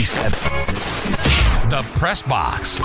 The Press Box.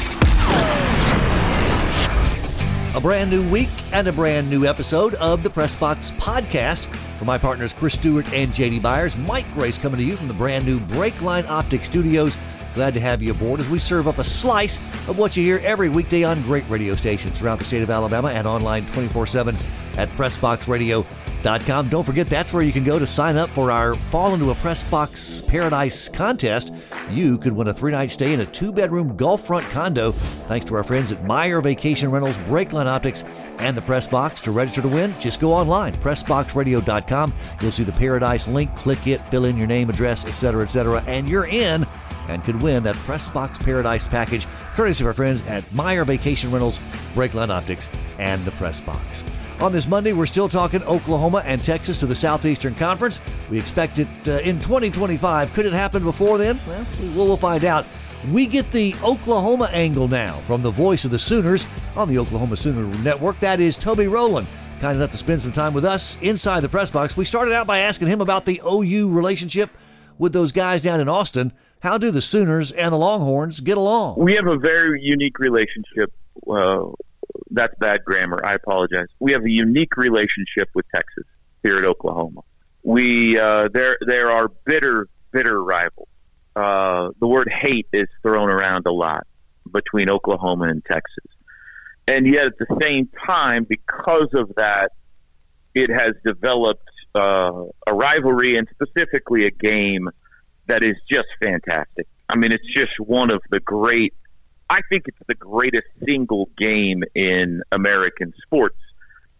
A brand new week and a brand new episode of the Press Box podcast. For my partners Chris Stewart and JD Byers, Mike Grace coming to you from the brand new Breakline Optic Studios. Glad to have you aboard as we serve up a slice of what you hear every weekday on great radio stations throughout the state of Alabama and online 24 7 at PressBoxRadio.com. Don't forget, that's where you can go to sign up for our Fall into a Press Box Paradise contest. You could win a three night stay in a two bedroom golf front condo thanks to our friends at Meyer Vacation Rentals, Breakline Optics, and the Press Box. To register to win, just go online, PressBoxRadio.com. You'll see the Paradise link, click it, fill in your name, address, etc., etc., and you're in and could win that Press Box Paradise package, courtesy of our friends at Meyer Vacation Rentals, Breakline Optics, and the Press Box. On this Monday, we're still talking Oklahoma and Texas to the Southeastern Conference. We expect it uh, in 2025. Could it happen before then? Well, we'll find out. We get the Oklahoma angle now from the voice of the Sooners on the Oklahoma Sooner Network. That is Toby Rowland, kind enough to spend some time with us inside the press box. We started out by asking him about the OU relationship with those guys down in Austin. How do the Sooners and the Longhorns get along? We have a very unique relationship. Uh, that's bad grammar. I apologize. We have a unique relationship with Texas here at Oklahoma. We uh, there there are bitter bitter rivals. Uh, the word hate is thrown around a lot between Oklahoma and Texas, and yet at the same time, because of that, it has developed uh, a rivalry and specifically a game that is just fantastic. I mean, it's just one of the great. I think it's the greatest single game in American sports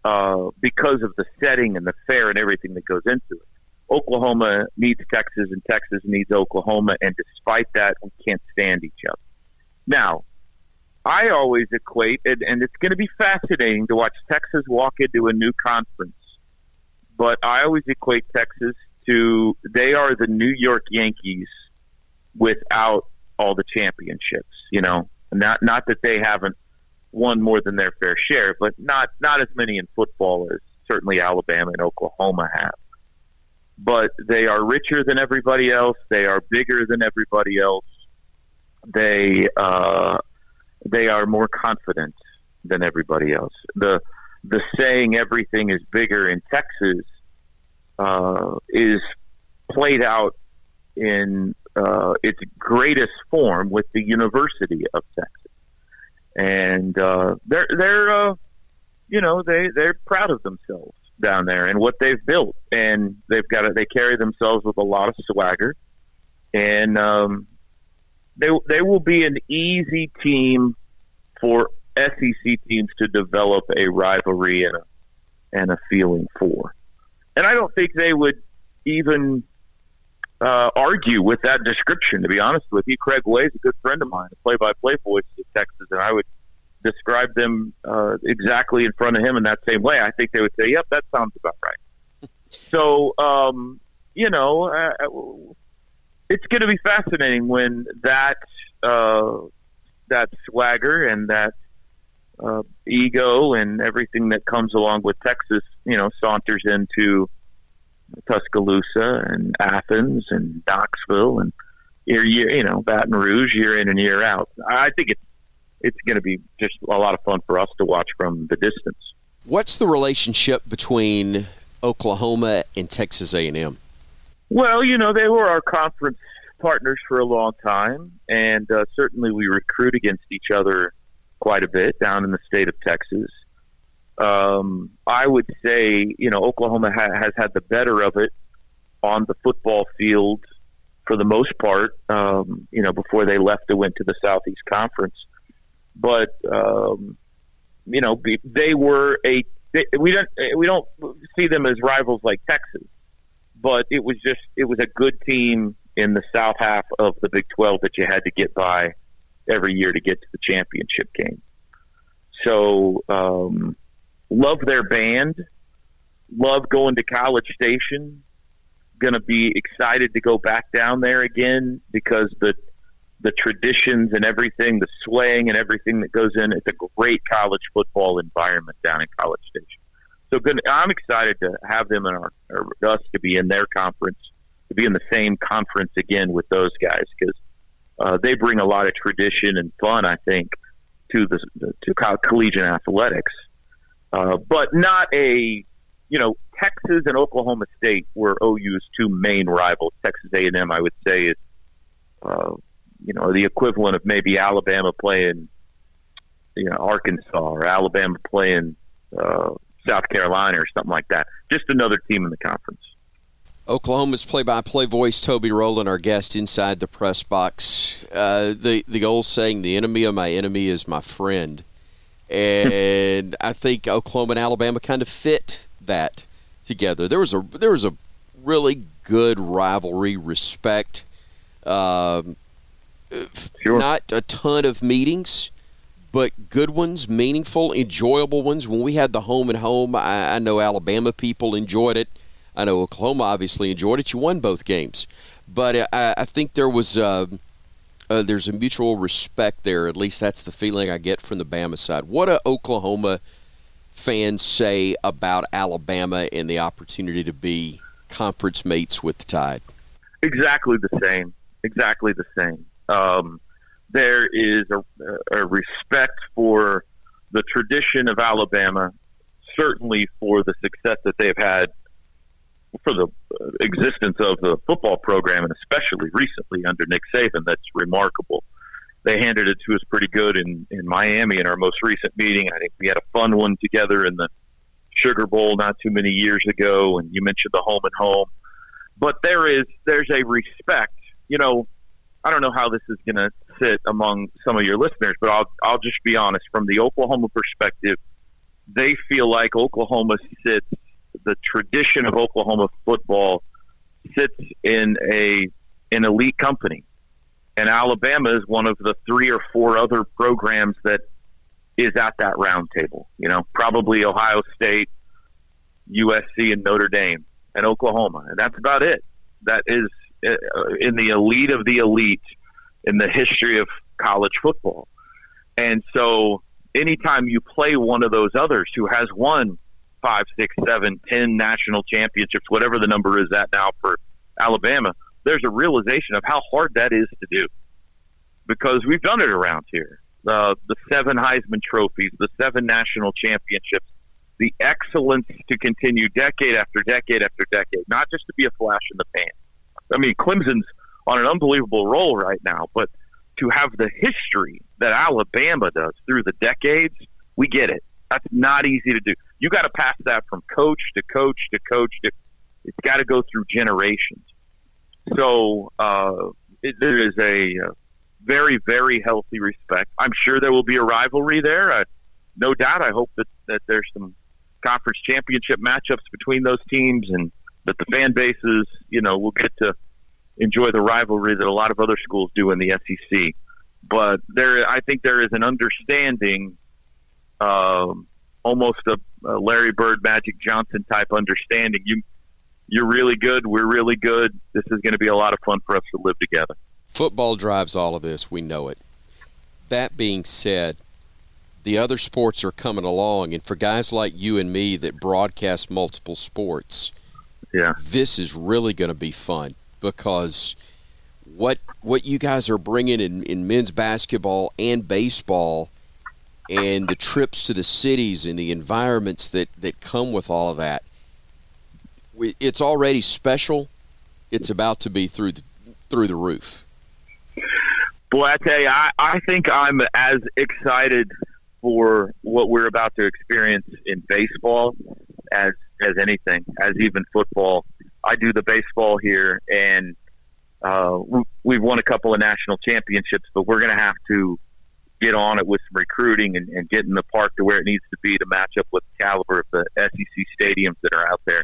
uh, because of the setting and the fair and everything that goes into it. Oklahoma needs Texas and Texas needs Oklahoma, and despite that, we can't stand each other. Now, I always equate, and, and it's going to be fascinating to watch Texas walk into a new conference, but I always equate Texas to they are the New York Yankees without all the championships. You know, not not that they haven't won more than their fair share, but not not as many in football as certainly Alabama and Oklahoma have. But they are richer than everybody else. They are bigger than everybody else. They uh, they are more confident than everybody else. The the saying "everything is bigger" in Texas uh, is played out in uh, its greatest form with the University of Texas, and uh, they're they're uh, you know they they're proud of themselves down there and what they've built, and they've got it. They carry themselves with a lot of swagger, and um, they they will be an easy team for SEC teams to develop a rivalry and a and a feeling for. And I don't think they would even uh, argue with that description. To be honest with you, Craig Way is a good friend of mine, a play-by-play voice of Texas, and I would describe them uh, exactly in front of him in that same way. I think they would say, "Yep, that sounds about right." so, um, you know, uh, it's going to be fascinating when that uh, that swagger and that uh, ego and everything that comes along with Texas, you know, saunters into Tuscaloosa and Athens and Knoxville and year, year, you know, Baton Rouge year in and year out. I think it's it's going to be just a lot of fun for us to watch from the distance. What's the relationship between Oklahoma and Texas A&M? Well, you know, they were our conference partners for a long time, and uh, certainly we recruit against each other quite a bit down in the state of Texas. Um, I would say, you know, Oklahoma ha- has had the better of it on the football field for the most part. Um, you know, before they left and went to the Southeast Conference, but um, you know, they were a they, we don't we don't see them as rivals like Texas, but it was just it was a good team in the south half of the Big Twelve that you had to get by every year to get to the championship game. So, um, love their band, love going to College Station. Going to be excited to go back down there again because the the traditions and everything, the swaying and everything that goes in. It's a great college football environment down in College Station. So good. I'm excited to have them in our, or us to be in their conference, to be in the same conference again with those guys because uh, they bring a lot of tradition and fun, I think, to the to collegiate athletics, uh, but not a you know Texas and Oklahoma State were OU's two main rivals. Texas A and M, I would say, is uh, you know the equivalent of maybe Alabama playing you know Arkansas or Alabama playing uh, South Carolina or something like that. Just another team in the conference. Oklahoma's play-by-play voice Toby Rowland, our guest inside the press box. Uh, the the old saying, "The enemy of my enemy is my friend," and I think Oklahoma and Alabama kind of fit that together. There was a there was a really good rivalry, respect. Um, sure. Not a ton of meetings, but good ones, meaningful, enjoyable ones. When we had the home and home, I, I know Alabama people enjoyed it. I know Oklahoma obviously enjoyed it. You won both games, but I, I think there was uh, uh, there's a mutual respect there. At least that's the feeling I get from the Bama side. What do Oklahoma fans say about Alabama and the opportunity to be conference mates with the Tide? Exactly the same. Exactly the same. Um, there is a, a respect for the tradition of Alabama, certainly for the success that they've had for the uh, existence of the football program, and especially recently under Nick Saban, that's remarkable. They handed it to us pretty good in, in Miami in our most recent meeting. I think we had a fun one together in the Sugar Bowl not too many years ago, and you mentioned the home and home. But there is there's a respect. You know, I don't know how this is going to sit among some of your listeners, but I'll I'll just be honest. From the Oklahoma perspective, they feel like Oklahoma sits the tradition of Oklahoma football sits in a an elite company, and Alabama is one of the three or four other programs that is at that round table. You know, probably Ohio State, USC, and Notre Dame, and Oklahoma, and that's about it. That is uh, in the elite of the elite in the history of college football. And so, anytime you play one of those others who has won five, six, seven, ten national championships, whatever the number is at now for Alabama, there's a realization of how hard that is to do because we've done it around here. Uh, the seven Heisman trophies, the seven national championships, the excellence to continue decade after decade after decade, not just to be a flash in the pan. I mean, Clemson's on an unbelievable roll right now, but to have the history that Alabama does through the decades, we get it. That's not easy to do you got to pass that from coach to coach to coach to. It's got to go through generations. So uh, it, there is a, a, very, very healthy respect. I'm sure there will be a rivalry there. Uh, no doubt. I hope that, that there's some conference championship matchups between those teams, and that the fan bases, you know, will get to enjoy the rivalry that a lot of other schools do in the SEC. But there, I think there is an understanding um, almost a, a Larry Bird, Magic Johnson type understanding. You you're really good. We're really good. This is going to be a lot of fun for us to live together. Football drives all of this. We know it. That being said, the other sports are coming along, and for guys like you and me that broadcast multiple sports, yeah, this is really going to be fun because what what you guys are bringing in, in men's basketball and baseball and the trips to the cities and the environments that, that come with all of that. It's already special. It's about to be through the, through the roof. Boy, I tell you, I, I think I'm as excited for what we're about to experience in baseball as as anything, as even football. I do the baseball here, and uh, we've won a couple of national championships, but we're going to have to get on it with some recruiting and, and getting the park to where it needs to be to match up with the caliber of the SEC stadiums that are out there.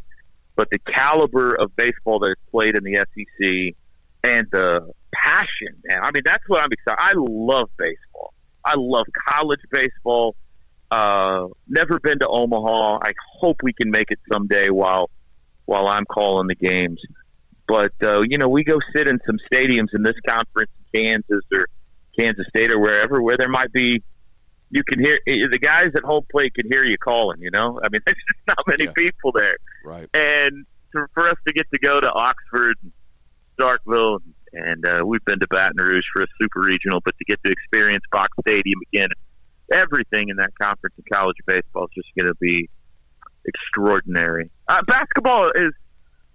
But the caliber of baseball that is played in the SEC and the passion, man. I mean, that's what I'm excited. I love baseball. I love college baseball. Uh, never been to Omaha. I hope we can make it someday while while I'm calling the games. But uh, you know, we go sit in some stadiums in this conference in Kansas or Kansas State or wherever, where there might be, you can hear eh, the guys at home plate can hear you calling. You know, I mean, there's just not many yeah. people there, right? And for, for us to get to go to Oxford, and Starkville, And uh, we've been to Baton Rouge for a super regional, but to get to experience Fox Stadium again, everything in that conference in college baseball is just going to be extraordinary. Uh, basketball is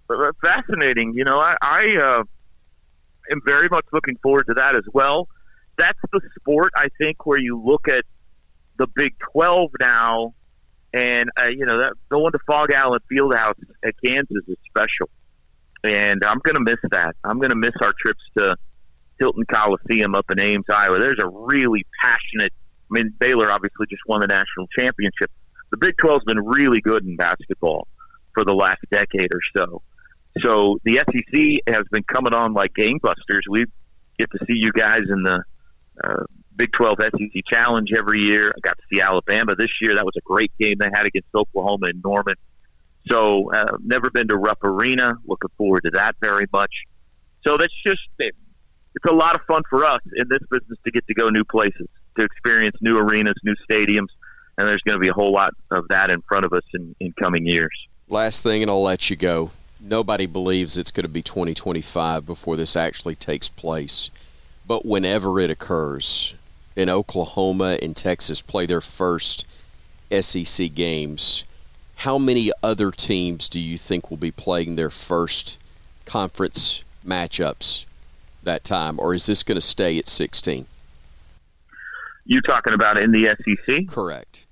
uh, fascinating. You know, I, I uh, am very much looking forward to that as well. That's the sport I think where you look at the Big Twelve now, and uh, you know that going to Phog Allen Fieldhouse at Kansas is special, and I'm going to miss that. I'm going to miss our trips to Hilton Coliseum up in Ames, Iowa. There's a really passionate. I mean, Baylor obviously just won the national championship. The Big 12's been really good in basketball for the last decade or so. So the SEC has been coming on like gangbusters. We get to see you guys in the uh, Big 12 SEC Challenge every year. I got to see Alabama this year. That was a great game they had against Oklahoma and Norman. So, uh, never been to Rupp Arena. Looking forward to that very much. So that's just it's a lot of fun for us in this business to get to go new places, to experience new arenas, new stadiums, and there's going to be a whole lot of that in front of us in, in coming years. Last thing, and I'll let you go. Nobody believes it's going to be 2025 before this actually takes place. But whenever it occurs, in Oklahoma and Texas play their first SEC games, how many other teams do you think will be playing their first conference matchups that time, or is this going to stay at 16? You're talking about in the SEC? Correct.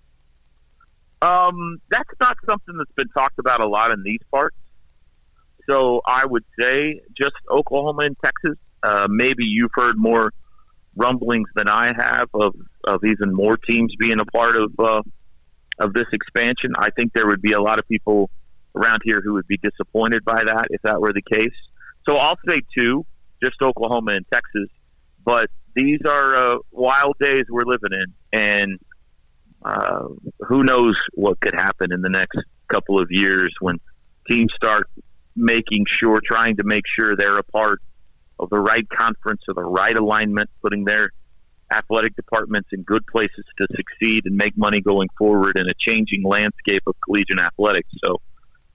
Um, that's not something that's been talked about a lot in these parts. So I would say just Oklahoma and Texas. Uh, maybe you've heard more rumblings than I have of, of even more teams being a part of uh, of this expansion. I think there would be a lot of people around here who would be disappointed by that if that were the case. So I'll say two, just Oklahoma and Texas. But these are uh, wild days we're living in, and uh, who knows what could happen in the next couple of years when teams start making sure, trying to make sure they're a part of the right conference or the right alignment, putting their athletic departments in good places to succeed and make money going forward in a changing landscape of collegiate athletics. So,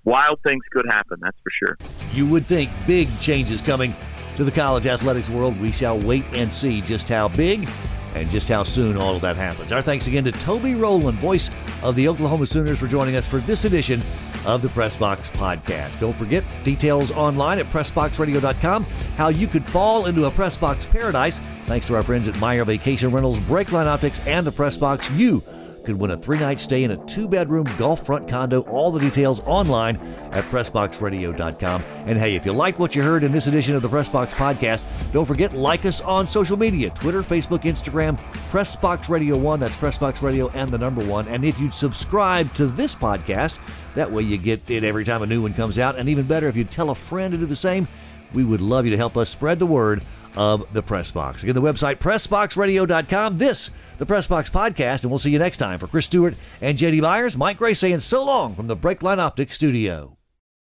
wild things could happen, that's for sure. You would think big changes coming to the college athletics world. We shall wait and see just how big and just how soon all of that happens. Our thanks again to Toby Rowland, voice of the Oklahoma Sooners, for joining us for this edition of the Pressbox Podcast. Don't forget details online at PressBoxRadio.com how you could fall into a Pressbox paradise. Thanks to our friends at Meyer Vacation Rentals, Breakline Optics, and the Pressbox. You could win a three night stay in a two bedroom golf front condo. All the details online at PressBoxRadio.com. And hey, if you like what you heard in this edition of the Pressbox Podcast, don't forget like us on social media Twitter, Facebook, Instagram, Pressbox Radio 1. That's Pressbox Radio and the number one. And if you'd subscribe to this podcast, that way you get it every time a new one comes out. And even better, if you tell a friend to do the same, we would love you to help us spread the word of the Press Box. Again, the website, PressBoxRadio.com. This, the Pressbox Podcast, and we'll see you next time. For Chris Stewart and JD Byers, Mike Gray saying so long from the Breakline Optics studio.